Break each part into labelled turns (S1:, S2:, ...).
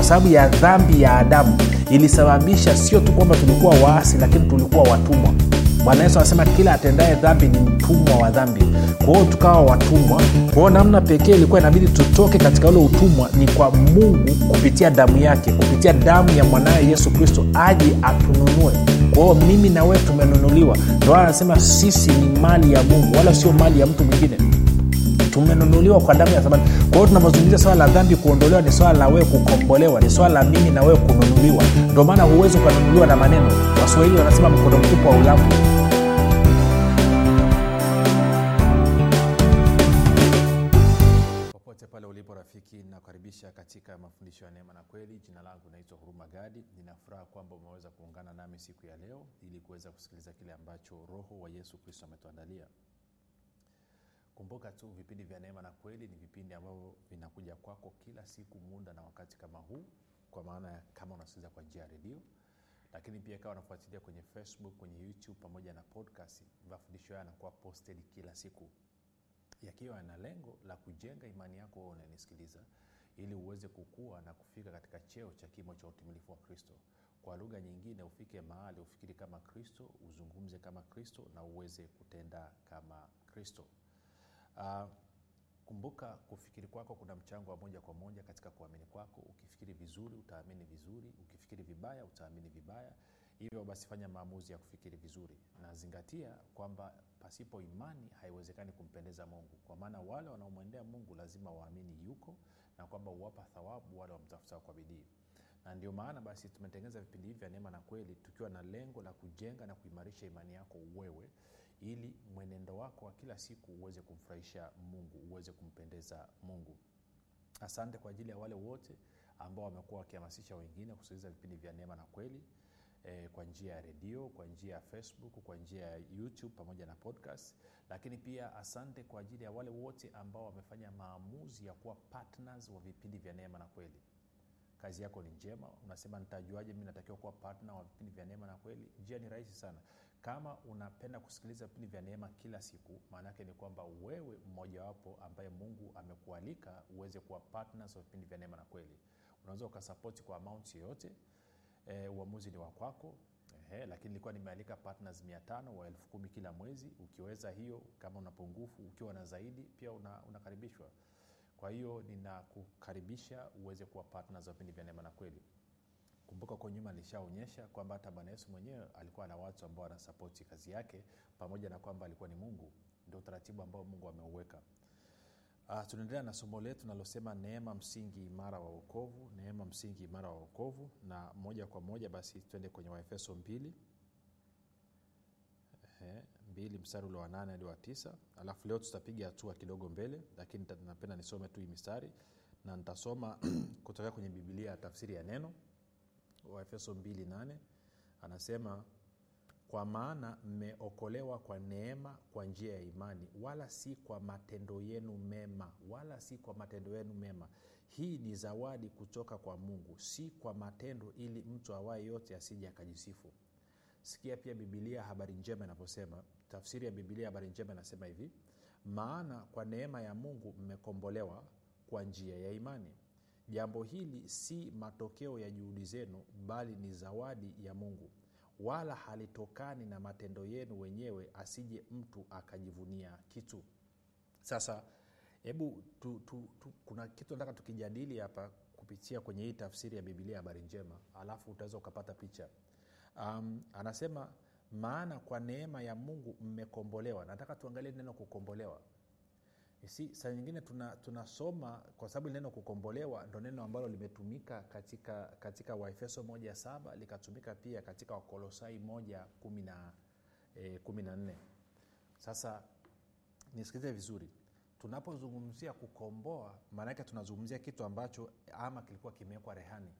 S1: kwa sababu ya dhambi ya adamu. Ilisababisha sio tu kwamba tulikuwa waasi lakini tulikuwa watumwa. Bwana yesu anasema kila atendaye dhambi ni mtumwa wa dhambi. Kwa tukawa watumwa. Kwa hiyo namna pekee ilikuwa inabidi tutoke katika ule utumwa ni kwa mungu kupitia damu yake kupitia damu ya mwanaye yesu kristo aje atununue. Kwa hiyo mimi na tumenunuliwa. Ndo anasema sisi ni mali ya mungu wala sio mali ya mtu mwingine tumenunuliwa kwa damu ya thamani. Kwa hiyo tunapozungumzia swala la dhambi kuondolewa ni swala la wewe kukombolewa ni swala la mimi na wewe kununuliwa. Ndio maana huwezi ukanunuliwa na maneno. Waswahili wanasema mkono mtupu wa ulamu. Nakaribisha katika mafundisho ya neema na kweli. Jina langu naitwa huruma gadi. Ninafuraha kwamba umeweza kuungana nami siku ya leo ili kuweza kusikiliza kile ambacho roho wa yesu kristo ametuandalia kumbuka tu vipindi vya neema na kweli ni vipindi ambavyo vinakuja kwako kila siku muda na wakati kama huu kwa maana kama unasikiliza kwa njia ya redio. Lakini pia kawa unafuatilia kwenye facebook kwenye youtube pamoja na podcast mafundisho hayo yanakuwa posted kila siku. Yakiwa yana lengo la kujenga imani yako wewe unanisikiliza ili uweze kukua na kufika katika cheo cha kimo cha utimilifu wa kristo. Kwa lugha nyingine ufike mahali ufikiri kama kristo uzungumze kama kristo na uweze kutenda kama kristo uh, kumbuka kufikiri kwako kuna mchango wa moja kwa moja katika kuamini kwako. Ukifikiri vizuri utaamini vizuri. Ukifikiri vibaya utaamini vibaya. Hivyo basi fanya maamuzi ya kufikiri vizuri. Na zingatia kwamba pasipo imani haiwezekani kumpendeza mungu. Kwa maana wale wanaomwendea mungu lazima waamini yuko na kwamba huwapa thawabu wale wamtafutao kwa bidii. Na ndio maana basi tumetengeneza vipindi hivi vya neema na kweli tukiwa na lengo la kujenga na kuimarisha imani yako wewe ili mwenendo wako wa kila siku uweze kumfurahisha mungu uweze kumpendeza mungu. Asante kwa ajili ya wale wote ambao wamekuwa wakihamasisha wengine kusikiliza vipindi vya neema na kweli e, kwa njia ya redio kwa njia ya facebook kwa njia ya youtube pamoja na podcast. Lakini pia asante kwa ajili ya wale wote ambao wamefanya maamuzi ya kuwa partners wa vipindi vya neema na kweli. Kazi yako ni njema. Unasema nitajuaje mi natakiwa kuwa partner wa vipindi vya neema na kweli? Njia ni rahisi sana kama unapenda kusikiliza vipindi vya neema kila siku maanaake ni kwamba wewe mmojawapo ambaye mungu amekualika uweze kuwa partners wa vipindi vya neema na kweli. Unaweza ukasapoti kwa amount yoyote e, uamuzi ni wa kwako Ehe, lakini ilikuwa nimealika partners mia wa elfu kila mwezi. Ukiweza hiyo kama una pungufu ukiwa na zaidi pia una, unakaribishwa. Kwa hiyo ninakukaribisha uweze kuwa partners wa vipindi vya neema na kweli kumbuka huko nyuma alishaonyesha kwamba hata bwana yesu mwenyewe alikuwa na watu ambao wanasapoti kazi yake pamoja na kwamba alikuwa ni mungu. Ndio utaratibu ambao mungu ameuweka. Uh, tunaendelea na somo letu nalosema neema msingi imara wa wokovu neema msingi imara wa wokovu. Na moja kwa moja basi twende kwenye waefeso mbili. Mbili mstari ule wa nane hadi wa tisa. Alafu leo tutapiga hatua kidogo mbele lakini napenda nisome tu hii mistari. Na nitasoma kutokea kwenye bibilia ya tafsiri ya neno waefeso 28 anasema kwa maana mmeokolewa kwa neema kwa njia ya imani wala si kwa matendo yenu mema wala si kwa matendo yenu mema. Hii ni zawadi kutoka kwa mungu si kwa matendo ili mtu awaye yote asije akajisifu. Sikia pia bibilia habari njema inavyosema. Tafsiri ya bibilia habari njema inasema hivi maana kwa neema ya mungu mmekombolewa kwa njia ya imani jambo hili si matokeo ya juhudi zenu bali ni zawadi ya mungu. Wala halitokani na matendo yenu wenyewe asije mtu akajivunia kitu. Sasa hebu tu, tu, tu, kuna kitu nataka tukijadili hapa kupitia kwenye hii tafsiri ya bibilia habari njema alafu utaweza ukapata picha. Um, anasema maana kwa neema ya mungu mmekombolewa. Nataka tuangalie neno kukombolewa si saa nyingine tunasoma tuna kwa sababu neno kukombolewa ndo neno ambalo limetumika katika katika waefeso moja saba likatumika pia katika wakolosai moja kumi na e, kumi na nne. Sasa nisikilize vizuri. Tunapozungumzia kukomboa maanake tunazungumzia kitu ambacho ama kilikuwa kimewekwa rehani.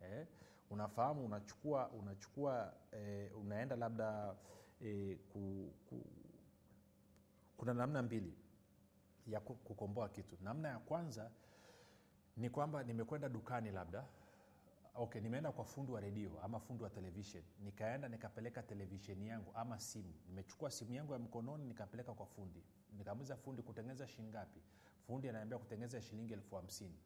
S1: Eh? unafahamu unachukua unachukua eh, unaenda labda eh, ku, ku, kuna namna mbili ya kukomboa kitu. Namna ya kwanza ni kwamba nimekwenda dukani labda okay nimeenda kwa fundi wa redio ama fundi wa televishen nikaenda nikapeleka televisheni yangu ama simu. Nimechukua simu yangu ya mkononi nikapeleka kwa fundi. Nikamuza fundi kutengeneza shingapi fundi anaambia kutengeneza shilingi elfu hamsini.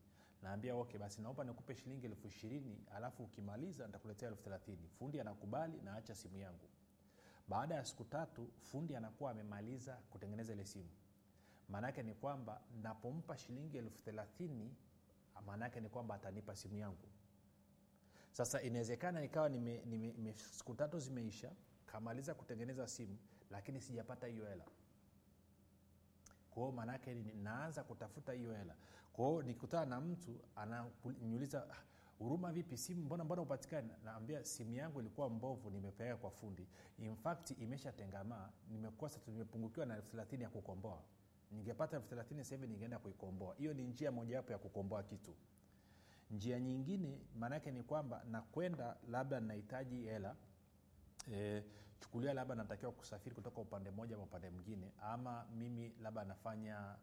S1: Naambia okay basi naomba nikupe shilingi elfu ishirini alafu ukimaliza nitakuletea elfu thelathini. Fundi anakubali naacha simu yangu. Baada ya siku tatu fundi anakuwa amemaliza kutengeneza ile simu maanaake ni kwamba napompa shilingi elfu thelathini maanaake ni kwamba atanipa simu yangu. Sasa inawezekana ikawa siku tatu zimeisha kamaliza kutengeneza simu lakini sijapata hiyo hela. Kwao maanaake naanza kutafuta hiyo hela. Kwao nikutana na mtu ananiuliza huruma vipi? Simu mbona mbona upatikani naambia simu yangu ilikuwa mbovu nimepeleka kwa fundi. Infact imeshatengamaa nimekosa nimepungukiwa na elfu thelathini ya kukomboa ningepata elfu thelathini sahivi ningeenda kuikomboa. Hiyo ni njia mojawapo ya kukomboa kitu. Njia nyingine maanaake ni kwamba nakwenda labda nahitaji hela e, chukulia labda natakiwa kusafiri kutoka upande mmoja ma upande mwingine ama mimi labda nafanya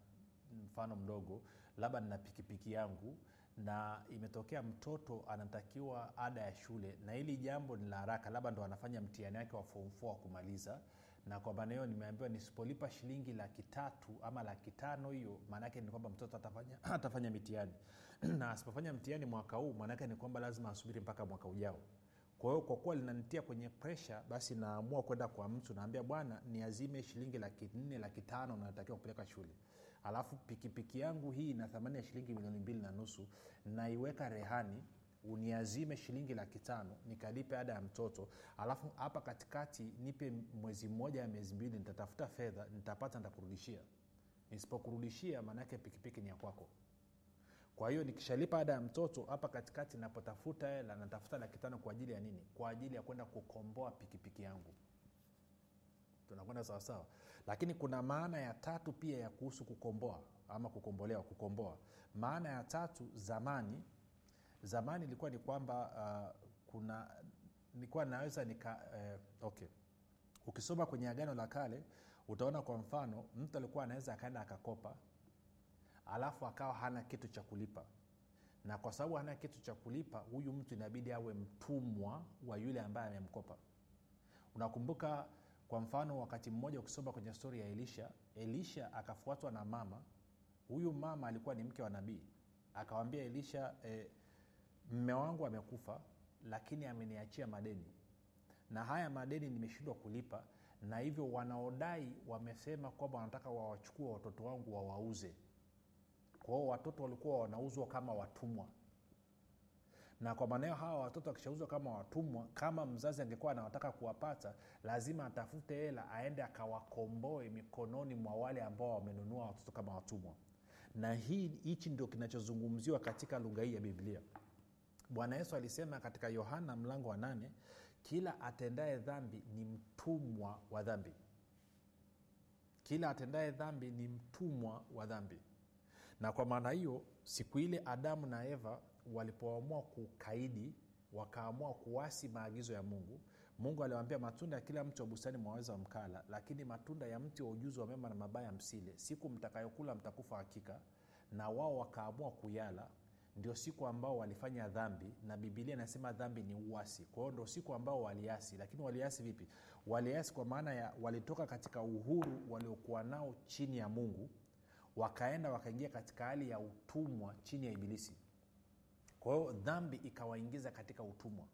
S1: mfano mdogo labda nina pikipiki yangu na imetokea mtoto anatakiwa ada ya shule na hili jambo ni la haraka labda ndo anafanya mtihani wake wa form 4 wa kumaliza na kwa maana hiyo nimeambiwa nisipolipa shilingi laki tatu ama laki tano hiyo maanaake ni kwamba mtoto atafanya, atafanya mitihani. Na asipofanya mtihani mwaka huu maanaake ni kwamba lazima asubiri mpaka mwaka ujao. Kwa hiyo kwa kuwa linanitia kwenye presha basi naamua kwenda kwa mtu naambia bwana niazime shilingi laki nne laki tano natakiwa kupeleka shule. Alafu pikipiki yangu hii ina thamani ya shilingi milioni mbili na nusu naiweka rehani uniazime shilingi laki tano nikalipe ada ya mtoto alafu hapa katikati nipe mwezi mmoja ya miezi mbili nitatafuta fedha nitapata nitakurudishia. Nisipokurudishia maanaake pikipiki ni ya kwako. Kwa hiyo nikishalipa ada ya mtoto hapa katikati napotafuta hela natafuta laki kwa ajili ya nini? Kwa ajili ya kwenda kukomboa pikipiki yangu. Tunakwenda sawasawa lakini kuna maana ya tatu pia ya kuhusu kukomboa ama kukombolewa kukomboa. Maana ya tatu zamani zamani ilikuwa ni kwamba uh, kuna nilikuwa naweza nika eh, okay. Ukisoma kwenye agano la kale utaona kwa mfano mtu alikuwa anaweza akaenda akakopa alafu akawa hana kitu cha kulipa. Na kwa sababu hana kitu cha kulipa huyu mtu inabidi awe mtumwa wa yule ambaye amemkopa. Unakumbuka kwa mfano wakati mmoja ukisoma kwenye stori ya elisha elisha akafuatwa na mama. Huyu mama alikuwa ni mke wa nabii. Akawambia elisha e, mme wangu amekufa lakini ameniachia madeni. Na haya madeni nimeshindwa kulipa na hivyo wanaodai wamesema kwamba wanataka wawachukue watoto wangu wawauze. Kwao watoto walikuwa wanauzwa kama watumwa. Na kwa maanao hawa watoto wakishauzwa kama watumwa kama mzazi angekuwa anawataka kuwapata lazima atafute hela aende akawakomboe mikononi mwa wale ambao wamenunua watoto kama watumwa. Na hii hichi ndio kinachozungumziwa katika lugha hii ya biblia bwana yesu alisema katika yohana mlango wa nane kila atendaye dhambi ni mtumwa wa dhambi. Kila atendaye dhambi ni mtumwa wa dhambi. Na kwa maana hiyo siku ile adamu na eva walipoamua kukaidi wakaamua kuwasi maagizo ya mungu mungu aliwambia matunda ya kila mti wa bustani mwaweza mkala lakini matunda ya mti wa ujuzi wa mema na mabaya msile. Siku mtakayokula mtakufa hakika na wao wakaamua kuyala ndio siku ambao walifanya dhambi na bibilia inasema dhambi ni uasi. Kwa hiyo ndio siku ambao waliasi. Lakini waliasi vipi? Waliasi kwa maana ya walitoka katika uhuru waliokuwa nao chini ya mungu wakaenda wakaingia katika hali ya utumwa chini ya ibilisi. Kwa hiyo dhambi ikawaingiza katika utumwa.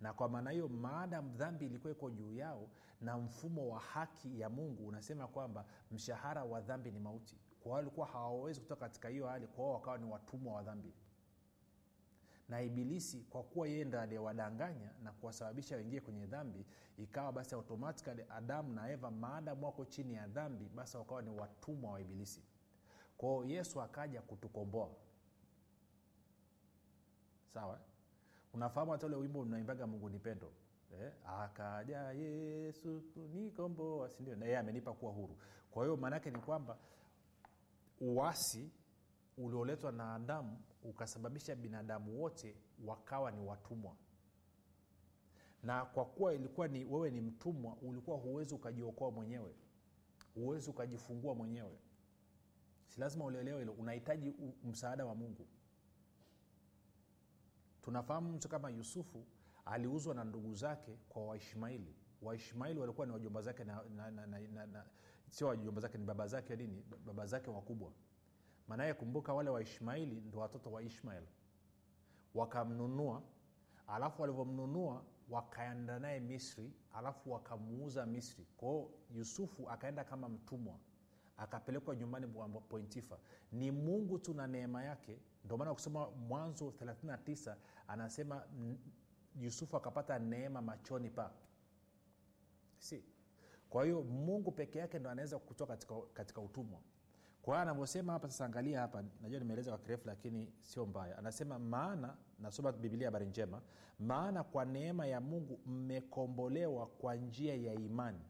S1: Na kwa maana hiyo maadam dhambi ilikuwa iko juu yao na mfumo wa haki ya mungu unasema kwamba mshahara wa dhambi ni mauti kwa walikuwa hawawezi kutoka katika hiyo hali kwao wakawa ni watumwa wa dhambi. Na ibilisi kwa kuwa yeye ndo aliyewadanganya na kuwasababisha waingie kwenye dhambi ikawa basi automatikali adamu na eva maadamu wako chini ya dhambi basi wakawa ni watumwa wa ibilisi. Kwao yesu akaja kutukomboa. Sawa? Unafahamu hata ule wimbo unaimbaga mungu ni pendo? Eh? akaja yesu kunikomboa sindio na yeye amenipa kuwa huru. Kwa hiyo maanaake ni kwamba uasi ulioletwa na adamu ukasababisha binadamu wote wakawa ni watumwa. Na kwa kuwa ilikuwa ni wewe ni mtumwa ulikuwa huwezi ukajiokoa mwenyewe. Huwezi ukajifungua mwenyewe. Si lazima ulielewe hilo. Unahitaji msaada wa mungu. Tunafahamu mtu kama yusufu aliuzwa na ndugu zake kwa waishmaili waishmaili walikuwa ni wajomba zake na, na, na, na, na, na sio wajomba zake ni baba zake nini baba zake wakubwa. Maanaye kumbuka wale waishmaili ndo watoto wa ishmael. Wakamnunua alafu walivyomnunua wakaenda naye misri alafu wakamuuza misri. Kwao yusufu akaenda kama mtumwa akapelekwa nyumbani pointifa. Ni mungu tu na neema yake. Ndio maana kusoma mwanzo 39 anasema yusufu akapata neema machoni pa. Si kwa hiyo mungu peke yake ndo anaweza kutoa katika, katika utumwa. Kwa hiyo anavyosema hapa sasa angalia hapa najua nimeeleza kwa kirefu lakini sio mbaya. Anasema maana nasoma bibilia habari njema maana kwa neema ya mungu mmekombolewa kwa njia ya imani.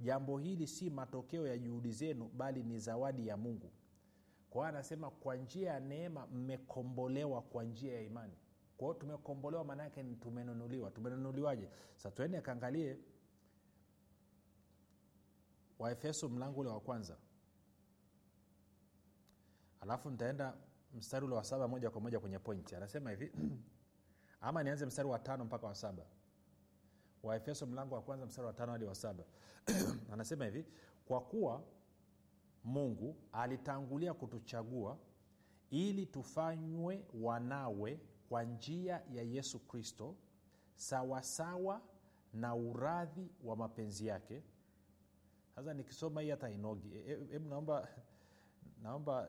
S1: Jambo hili si matokeo ya juhudi zenu bali ni zawadi ya mungu. Kwa hiyo anasema kwa njia ya neema mmekombolewa kwa njia ya imani. Kwa hiyo tumekombolewa maana yake ni tumenunuliwa. Tumenunuliwaje? Sa tuende akaangalie waefeso mlango ule wa kwanza. Alafu nitaenda mstari ule wa saba moja kwa moja kwenye pointi anasema hivi ama nianze mstari wa tano mpaka wa saba. Waefeso mlango wa kwanza mstari wa tano hadi wa saba. Anasema hivi kwa kuwa mungu alitangulia kutuchagua ili tufanywe wanawe kwa njia ya yesu kristo sawasawa na uradhi wa mapenzi yake sasa nikisoma hii hata inogi hebu e, e, naomba naomba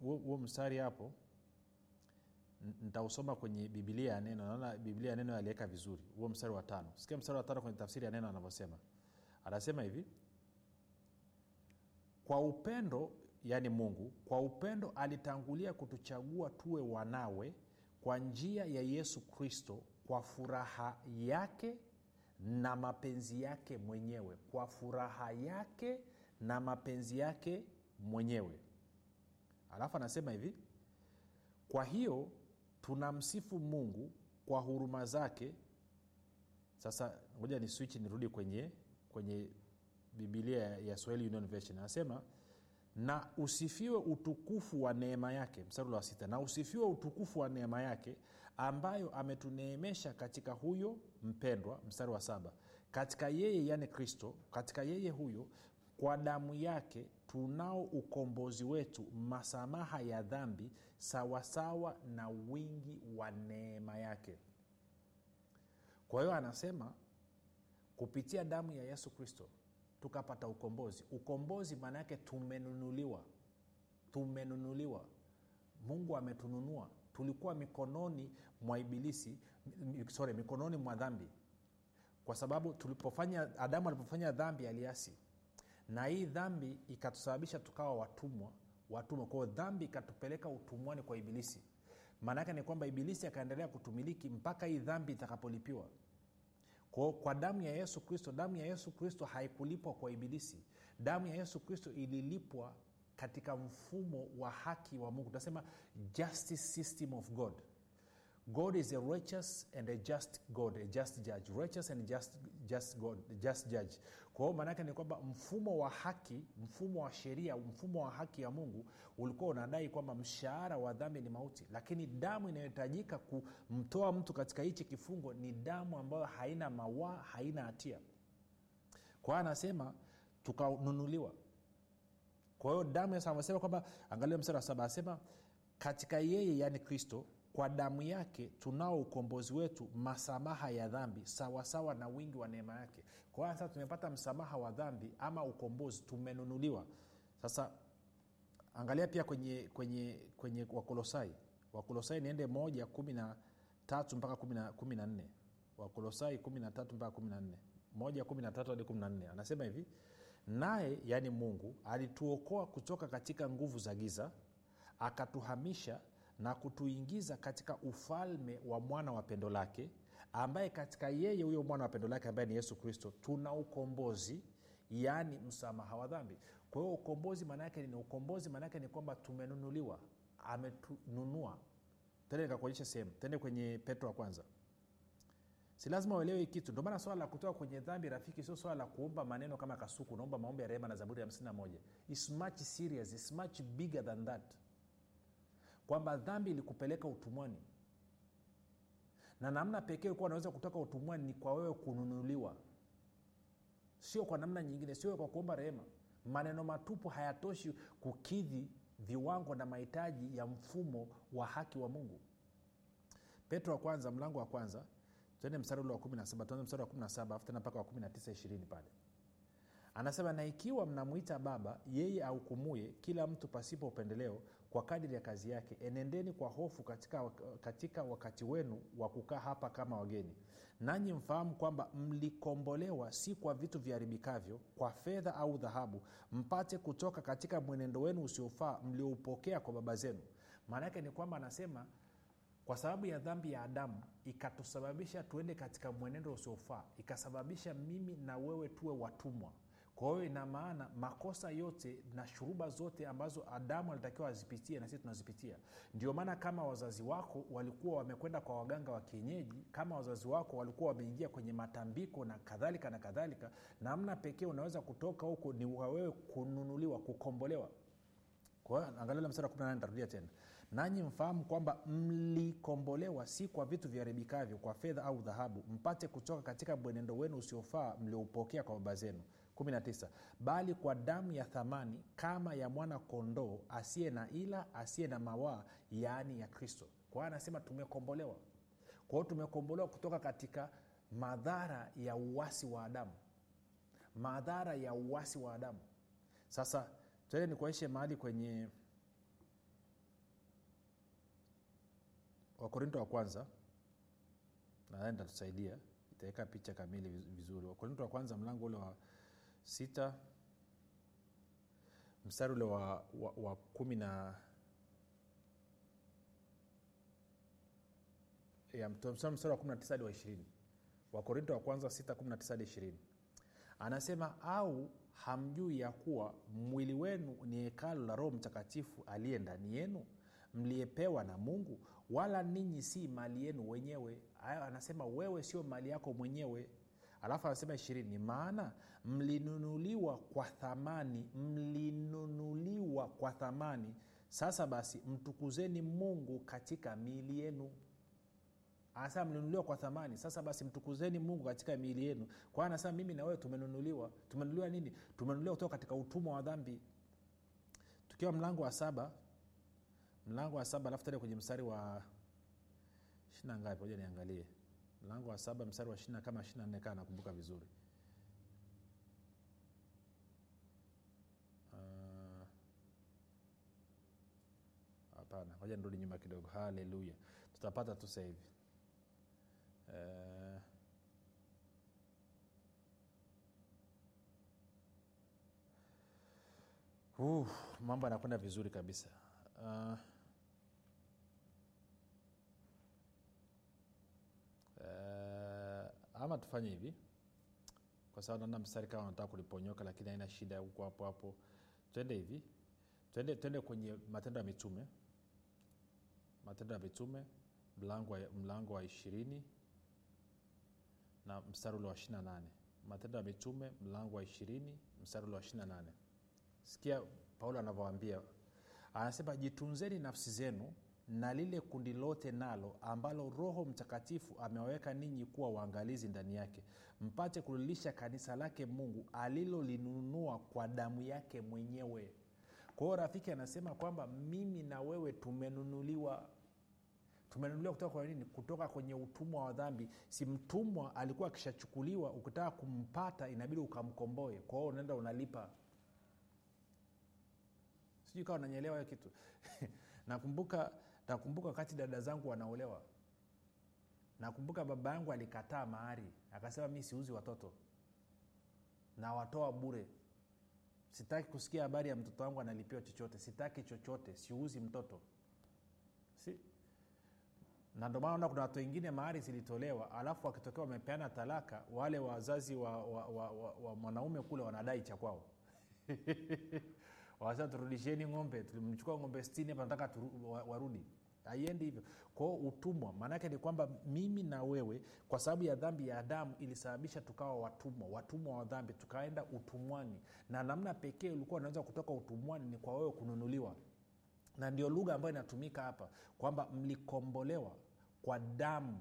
S1: huo mstari hapo. Nitausoma kwenye bibilia ya neno. Naona bibilia ya neno aliweka vizuri. Huo mstari wa tano. Sikia mstari wa tano kwenye tafsiri ya neno anavyosema. Anasema hivi kwa upendo yaani mungu kwa upendo alitangulia kutuchagua tuwe wanawe kwa njia ya yesu kristo kwa furaha yake na mapenzi yake mwenyewe kwa furaha yake na mapenzi yake mwenyewe. Alafu anasema hivi kwa hiyo tunamsifu mungu kwa huruma zake. Sasa ngoja ni switch nirudi kwenye kwenye bibilia ya swahili union version. Anasema na usifiwe utukufu wa neema yake msarula wa sita na usifiwe utukufu wa neema yake ambayo ametuneemesha katika huyo mpendwa mstari wa saba katika yeye yani kristo katika yeye huyo kwa damu yake tunao ukombozi wetu masamaha ya dhambi sawasawa na wingi wa neema yake. Kwa hiyo anasema kupitia damu ya yesu kristo tukapata ukombozi. Ukombozi maana yake tumenunuliwa. Tumenunuliwa. Mungu ametununua tulikuwa mikononi mwa ibilisi sorry mikononi mwa dhambi. Kwa sababu tulipofanya adamu alipofanya dhambi aliasi. Na hii dhambi ikatusababisha tukawa watumwa watumwa. Kwao dhambi ikatupeleka utumwani kwa ibilisi. Maanaake ni kwamba ibilisi akaendelea kutumiliki mpaka hii dhambi itakapolipiwa. Kwa, kwa damu ya yesu kristo damu ya yesu kristo haikulipwa kwa ibilisi. Damu ya yesu kristo ililipwa katika mfumo wa haki wa mungu. Tunasema justice system of god. God is a righteous and a just god a just judge. Righteous and just, just god just judge. Kwa hiyo maanaake ni kwamba mfumo wa haki mfumo wa sheria mfumo wa haki ya mungu ulikuwa unadai kwamba mshahara wa dhambi ni mauti. Lakini damu inayohitajika kumtoa mtu katika hichi kifungo ni damu ambayo haina mawaa haina hatia. Kwa anasema tukanunuliwa kwa hiyo damu amesema kwamba angalia mstari wa saba anasema katika yeye yaani kristo kwa damu yake tunao ukombozi wetu masamaha ya dhambi sawasawa na wingi wa neema yake. Kwa hiyo sasa tumepata msamaha wa dhambi ama ukombozi tumenunuliwa. Sasa angalia pia kwenye kwenye kwenye wakolosai. Wakolosai niende moja kumi na tatu mpaka kumi na nne. Wakolosai kumi na tatu mpaka kumi na nne. Moja kumi na tatu hadi kumi na nne. Anasema hivi naye yaani mungu alituokoa kutoka katika nguvu za giza akatuhamisha na kutuingiza katika ufalme wa mwana wa pendo lake ambaye katika yeye huyo mwana wa pendo lake ambaye ni yesu kristo tuna ukombozi yaani msamaha wa dhambi. Kwa hiyo ukombozi maanaake ni ukombozi maanaake ni kwamba tumenunuliwa ametununua. Tende nikakuonyesha sehemu. Tende kwenye petro wa kwanza si lazima uelewe kitu ndio maana swala la kutoka kwenye dhambi rafiki sio swala la kuomba maneno kama kasuku unaomba maombi ya rehema na zaburi ya 51 is much serious is much bigger than that. Kwamba dhambi ilikupeleka utumwani. Na namna pekee kuwa unaweza kutoka utumwani ni kwa wewe kununuliwa. Sio kwa namna nyingine sio kwa kuomba rehema. Maneno matupu hayatoshi kukidhi viwango na mahitaji ya mfumo wa haki wa mungu. Petro wa kwanza mlango wa kwanza tuende mstari ule wa 17 tuanze mstari wa 17 alafu tena mpaka wa 19 20 pale. Anasema na ikiwa mnamwita baba yeye ahukumuye kila mtu pasipo upendeleo kwa kadiri ya kazi yake enendeni kwa hofu katika, katika wakati wenu wa kukaa hapa kama wageni. Nanyi mfahamu kwamba mlikombolewa si kwa vitu viharibikavyo kwa fedha au dhahabu mpate kutoka katika mwenendo wenu usiofaa mlioupokea kwa baba zenu. Maana yake ni kwamba anasema kwa sababu ya dhambi ya adamu ikatusababisha tuende katika mwenendo usiofaa ikasababisha mimi na wewe tuwe watumwa. Kwa hiyo ina maana makosa yote na shuruba zote ambazo adamu alitakiwa azipitie na sisi tunazipitia. Ndio maana kama wazazi wako walikuwa wamekwenda kwa waganga wa kienyeji kama wazazi wako walikuwa wameingia kwenye matambiko na kadhalika na kadhalika namna pekee unaweza kutoka huko ni wawewe kununuliwa kukombolewa. Kwa hiyo angalia msara wa 18 tarudia tena nanyi mfahamu kwamba mlikombolewa si kwa vitu viharibikavyo kwa fedha au dhahabu mpate kutoka katika mwenendo wenu usiofaa mlioupokea kwa baba zenu. 19 bali kwa damu ya thamani kama ya mwana kondoo asiye na ila asiye na mawaa yaani ya kristo. Kwa hiyo anasema tumekombolewa. Kwa tumekombolewa kutoka katika madhara ya uwasi wa adamu. Madhara ya uwasi wa adamu. Sasa tuende nikuaishe mahali kwenye wakorinto wa kwanza nadhani tatusaidia itaweka picha kamili vizuri. Wakorinto wa kwanza mlango ule wa sita mstari ule wa, wa, wa kumi na mstari wa kumi na tisa hadi wa ishirini. Wakorinto wa kwanza sita kumi na tisa hadi ishirini. Anasema au hamjui ya kuwa mwili wenu ni hekalu la roho mtakatifu aliye ndani yenu mliyepewa na mungu wala ninyi si mali yenu wenyewe. Anasema wewe sio mali yako mwenyewe. Alafu anasema ishirini maana mlinunuliwa kwa thamani mlinunuliwa kwa thamani. Sasa basi mtukuzeni mungu katika miili yenu. Anasema mlinunuliwa kwa thamani. Sasa basi mtukuzeni mungu katika miili yenu. Kwa anasema mimi na wewe tumenunuliwa. Tumenunuliwa nini? Tumenunuliwa kutoka katika utumwa wa dhambi. Tukiwa mlango wa saba mlango wa saba alafu tende kwenye mstari wa shina ngapi? Moja niangalie. Mlango wa saba mstari wa shina kama shina nne kaa nakumbuka vizuri. Hapana uh, moja nirudi nyuma kidogo. Haleluya. Tutapata tu sasa hivi. Uh, uh, mambo yanakwenda vizuri kabisa. Uh, uh, ama tufanye hivi. Kwa sababu naona mstari kama nataka kuliponyoka lakini haina shida huko hapo hapo. Twende hivi. Twende, twende kwenye matendo ya mitume. Matendo ya mitume mlango wa, mlango wa ishirini na mstari ule wa ishiri nane. Matendo ya mitume mlango wa ishirini mstari ule wa ishiri nane. Sikia paulo anavyoambia anasema jitunzeni nafsi zenu na lile kundi lote nalo ambalo roho mtakatifu amewaweka ninyi kuwa waangalizi ndani yake. Mpate kulilisha kanisa lake mungu alilolinunua kwa damu yake mwenyewe. Kwa hiyo rafiki anasema kwamba mimi na wewe tumenunuliwa. Tumenunuliwa kutoka kwa nini? Kutoka kwenye utumwa wa dhambi. Si mtumwa alikuwa akishachukuliwa ukitaka kumpata inabidi ukamkomboe. Kwa hiyo unaenda unalipa. Sijui kawa unanyelewa hiyo kitu. Nakumbuka nakumbuka wakati dada zangu wanaolewa. Nakumbuka baba yangu alikataa mahari. Akasema mi siuzi watoto. Na bure. Sitaki kusikia habari ya mtoto wangu analipiwa chochote. Sitaki chochote. Siuzi mtoto. Si? Na ndio maana kuna watu wengine mahari zilitolewa alafu wakitokea wamepeana talaka wale wazazi wa, wa, wa, wa, wa mwanaume kule wanadai cha kwao. Wasa turudisheni ng'ombe tulimchukua ng'ombe stini hapa nataka warudi haiendi hivyo. Kwao utumwa maanaake ni kwamba mimi na wewe kwa sababu ya dhambi ya adamu ilisababisha tukawa watumwa. Watumwa wa dhambi tukaenda utumwani. Na namna pekee ulikuwa unaweza kutoka utumwani ni kwa wewe kununuliwa. Na ndio lugha ambayo inatumika hapa kwamba mlikombolewa kwa damu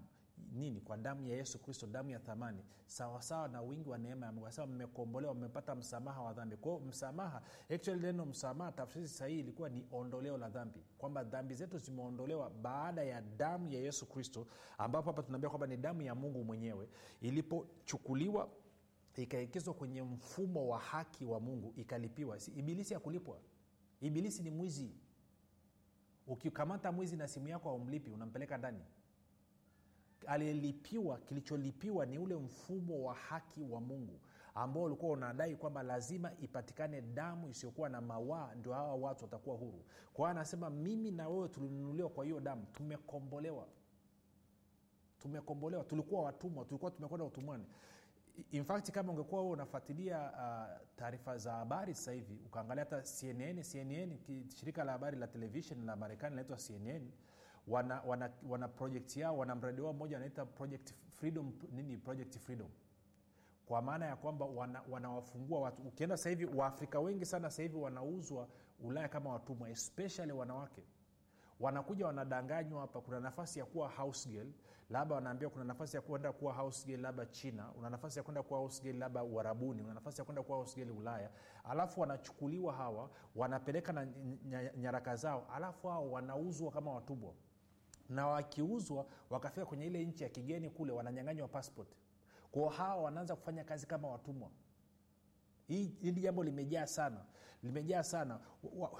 S1: nini kwa damu ya yesu kristo damu ya thamani sawasawa na wingi wa neema ya mmekombolewa mmepata msamaha wa dhambi. Kwao msamaha actually neno msamaha tafsiri sahihi ilikuwa ni ondoleo la dhambi kwamba dhambi zetu zimeondolewa baada ya damu ya yesu kristo ambapo hapa tunaambia kwamba ni damu ya mungu mwenyewe ilipochukuliwa ikaingizwa kwenye mfumo wa haki wa mungu ikalipiwa. Ibilisi ya kulipwa ibilisi ni mwizi. Ukikamata mwizi na simu yako aumlipi unampeleka ndani aliyelipiwa kilicholipiwa ni ule mfumo wa haki wa mungu ambao ulikuwa unadai kwamba lazima ipatikane damu isiyokuwa na mawaa ndio hawa watu watakuwa huru. Kwa anasema mimi na wewe tulinunuliwa kwa hiyo damu tumekombolewa. Tumekombolewa tulikuwa watumwa tulikuwa tumekwenda utumwani. In fact kama ungekuwa wewe unafuatilia uh, taarifa za habari sasa hivi ukaangalia hata cnn cnn shirika la habari la televishen la marekani linaitwa cnn wana, wana, wana project yao wana mradi wao mmoja wanaita project freedom nini project freedom. Kwa maana ya kwamba wanawafungua wana watu. Ukienda sasa hivi waafrika wengi sana sasa hivi wanauzwa ulaya kama watumwa especially wanawake. Wanakuja wanadanganywa hapa. Kuna nafasi ya kuwa house girl labda wanaambia kuna nafasi ya kwenda kuwa house girl labda china. Una nafasi ya kwenda kuwa house girl labda uarabuni. Una nafasi ya kwenda kuwa house girl ulaya. Alafu wanachukuliwa hawa wanapeleka na nyaraka zao. Alafu hao wanauzwa kama watumwa na wakiuzwa wakafika kwenye ile nchi ya kigeni kule wananyanganywa passport. Kwao hawa wanaanza kufanya kazi kama watumwa. Hili jambo limejaa sana. Limejaa sana. Wa,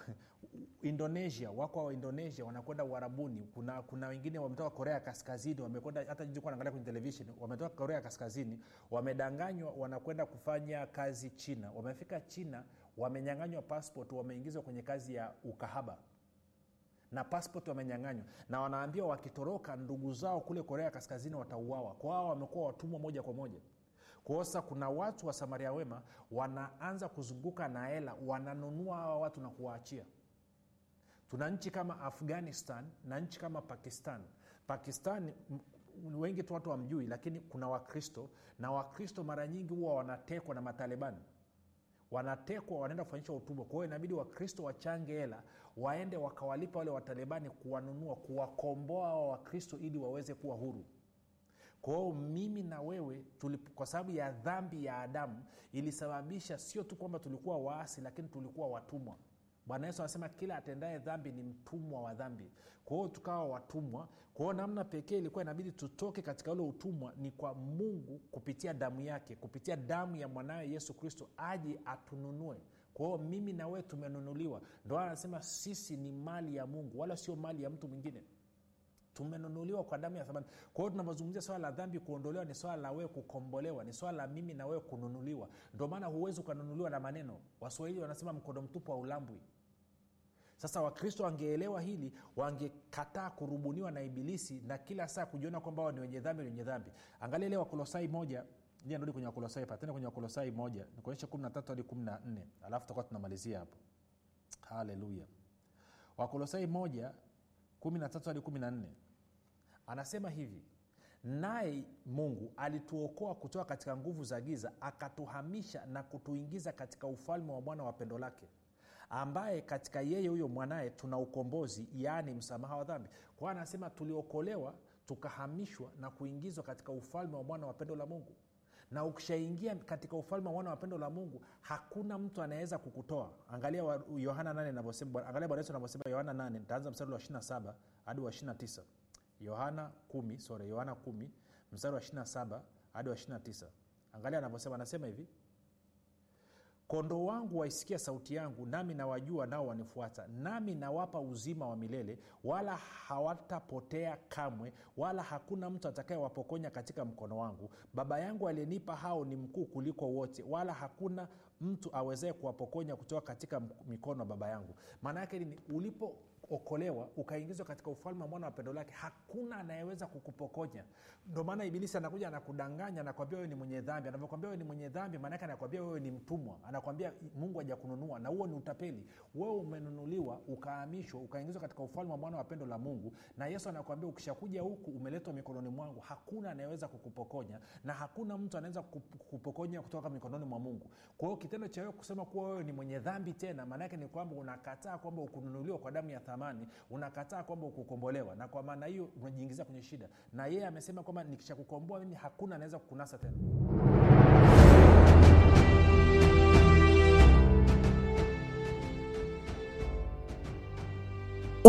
S1: indonesia wako wa indonesia wanakwenda uharabuni kuna kuna wengine wametoka korea kaskazini wamekwenda hata naangalia kwenye televishen wametoka korea kaskazini wamedanganywa wanakwenda kufanya kazi china. Wamefika china wamenyanganywa passport wameingizwa kwenye kazi ya ukahaba na passport wamenyanganywa. Na wanaambiwa wakitoroka ndugu zao kule korea kaskazini watauawa. Kwao wamekuwa watumwa moja kwa moja. Kwao kuna watu wa samaria wema wanaanza kuzunguka na hela wananunua hawa watu na kuwaachia. Tuna nchi kama afghanistan na nchi kama pakistan. Pakistan wengi tu watu wamjui lakini kuna wakristo na wakristo mara nyingi huwa wanatekwa na matalibani. Wanatekwa wanaenda kufanyisha utumwa. Kwa hiyo inabidi wakristo wachange hela waende wakawalipa wale watalibani kuwanunua kuwakomboa wa wakristo ili waweze kuwa huru. Kwao mimi na wewe tulip, kwa sababu ya dhambi ya adamu ilisababisha sio tu kwamba tulikuwa waasi lakini tulikuwa watumwa. Bwana yesu anasema kila atendaye dhambi ni mtumwa wa dhambi. Kwa hiyo tukawa watumwa. Kwa namna pekee ilikuwa inabidi tutoke katika ule utumwa ni kwa mungu kupitia damu yake kupitia damu ya mwanawe yesu kristo aje atununue kwa hiyo mimi na wewe tumenunuliwa. Ndo anasema sisi ni mali ya mungu wala sio mali ya mtu mwingine. Tumenunuliwa kwa damu ya thamani. Kwa hiyo tunavyozungumzia swala la dhambi kuondolewa ni swala la wewe kukombolewa ni swala la mimi na wewe kununuliwa. Ndio maana huwezi ukanunuliwa na maneno. Waswahili wanasema mkono mtupu wa ulambwi sasa wakristo wangeelewa hili wangekataa kurubuniwa na ibilisi na kila saa kujiona kwamba wao ni wenye dhambi wenye dhambi. Angalia ile wakolosai moja narudi kwenye wakolosai patene kwenye wakolosai moja na tatu hadi kumi na nne alafu tutakuwa tunamalizia hapo. Haleluya. Wakolosai moja kumi na tatu hadi kumi na nne. Anasema hivi naye mungu alituokoa kutoka katika nguvu za giza akatuhamisha na kutuingiza katika ufalme wa mwana wa pendo lake ambaye katika yeye huyo mwanaye tuna ukombozi yaani msamaha wa dhambi. Kwa anasema tuliokolewa tukahamishwa na kuingizwa katika ufalme wa mwana wa pendo la mungu na ukishaingia katika ufalme wa mwana wa pendo la mungu hakuna mtu anaweza kukutoa. Angalia yohana 8 anavyosema angalia bwana yesu anavyosema yohana 8 nitaanza mstari wa 27 hadi wa 29 yohana 1 sore yohana 1 mstari wa 27 hadi wa 29 angalia anavyosema anasema hivi kondoo wangu waisikia sauti yangu nami nawajua nao wanifuata. Nami nawapa uzima wa milele wala hawatapotea kamwe wala hakuna mtu atakayewapokonya katika mkono wangu. Baba yangu aliyenipa hao ni mkuu kuliko wote wala hakuna mtu awezaye kuwapokonya kutoka katika mikono ya baba yangu. Maana yake ni ulipo okolewa ukaingizwa katika ufalme wa mwana wa pendo lake hakuna anayeweza kukupokonya. Ndio maana ibilisi anakuja anakudanganya anakwambia wewe ni mwenye dhambi. Anavyokwambia wewe ni mwenye dhambi maanake anakwambia wewe ni mtumwa. Anakwambia mungu hajakununua na huo ni utapeli. Wewe umenunuliwa ukahamishwa ukaingizwa katika ufalme wa mwana wa pendo la mungu. Na yesu anakwambia ukishakuja huku umeletwa mikononi mwangu. Hakuna anayeweza kukupokonya na hakuna mtu anaweza kukupokonya kutoka mikononi mwa mungu. Kwa hiyo kitendo cha wewe kusema kuwa wewe ni mwenye dhambi tena maanake ni kwamba unakataa kwamba ukununuliwa kwa damu ya thamani unakataa kwamba ukukombolewa na kwa maana hiyo unajiingizia kwenye shida. Na yeye amesema kwamba nikishakukomboa mimi hakuna anaweza kukunasa tena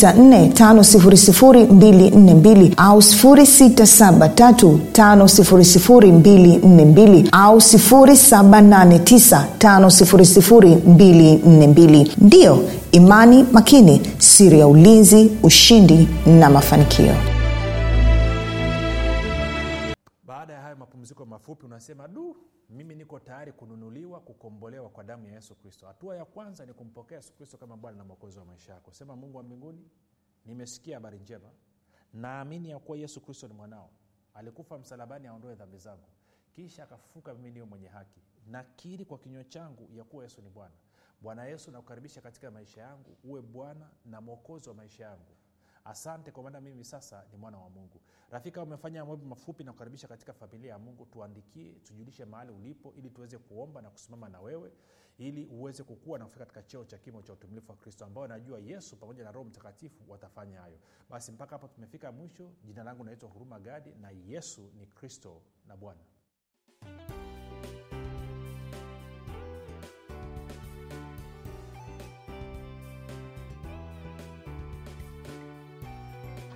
S2: 7645242 au 6735242 au 7895242 ndiyo imani makini siri ya ulinzi ushindi na mafanikio.
S1: Baada ya hayo mapumziko mafupi unasema du mimi niko tayari kununuliwa kukombolewa kwa damu ya yesu kristo. Hatua ya kwanza ni kumpokea yesu kristo kama bwana na mwokozi wa maisha yako. Sema mungu wa mbinguni nimesikia habari njema. Naamini ya kuwa yesu kristo ni mwanao. Alikufa msalabani aondoe dhambi zangu. Kisha akafufuka mimi niyo mwenye haki. Nakiri kwa kinywa changu ya kuwa yesu ni bwana. Bwana yesu nakukaribisha katika maisha yangu. Uwe bwana na mwokozi wa maisha yangu asante kwa maana mimi sasa ni mwana wa mungu. Rafika umefanya maombi mafupi na kukaribisha katika familia ya mungu tuandikie tujulishe mahali ulipo ili tuweze kuomba na kusimama na wewe ili uweze kukua na kufika katika cheo cha kimo cha utumilifu wa kristo ambao najua yesu pamoja na roho mtakatifu watafanya hayo. Basi mpaka hapo tumefika mwisho. Jina langu naitwa huruma gadi na yesu ni kristo na bwana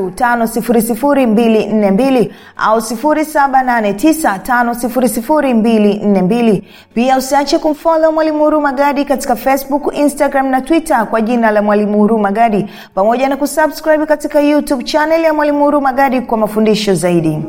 S2: 5242 au 7895242 pia usiache kumfolo mwalimu huru magadi katika facebook instagram na twitter kwa jina la mwalimu huru magadi pamoja na kusubscribe katika youtube chaneli ya mwalimu huru magadi kwa mafundisho zaidi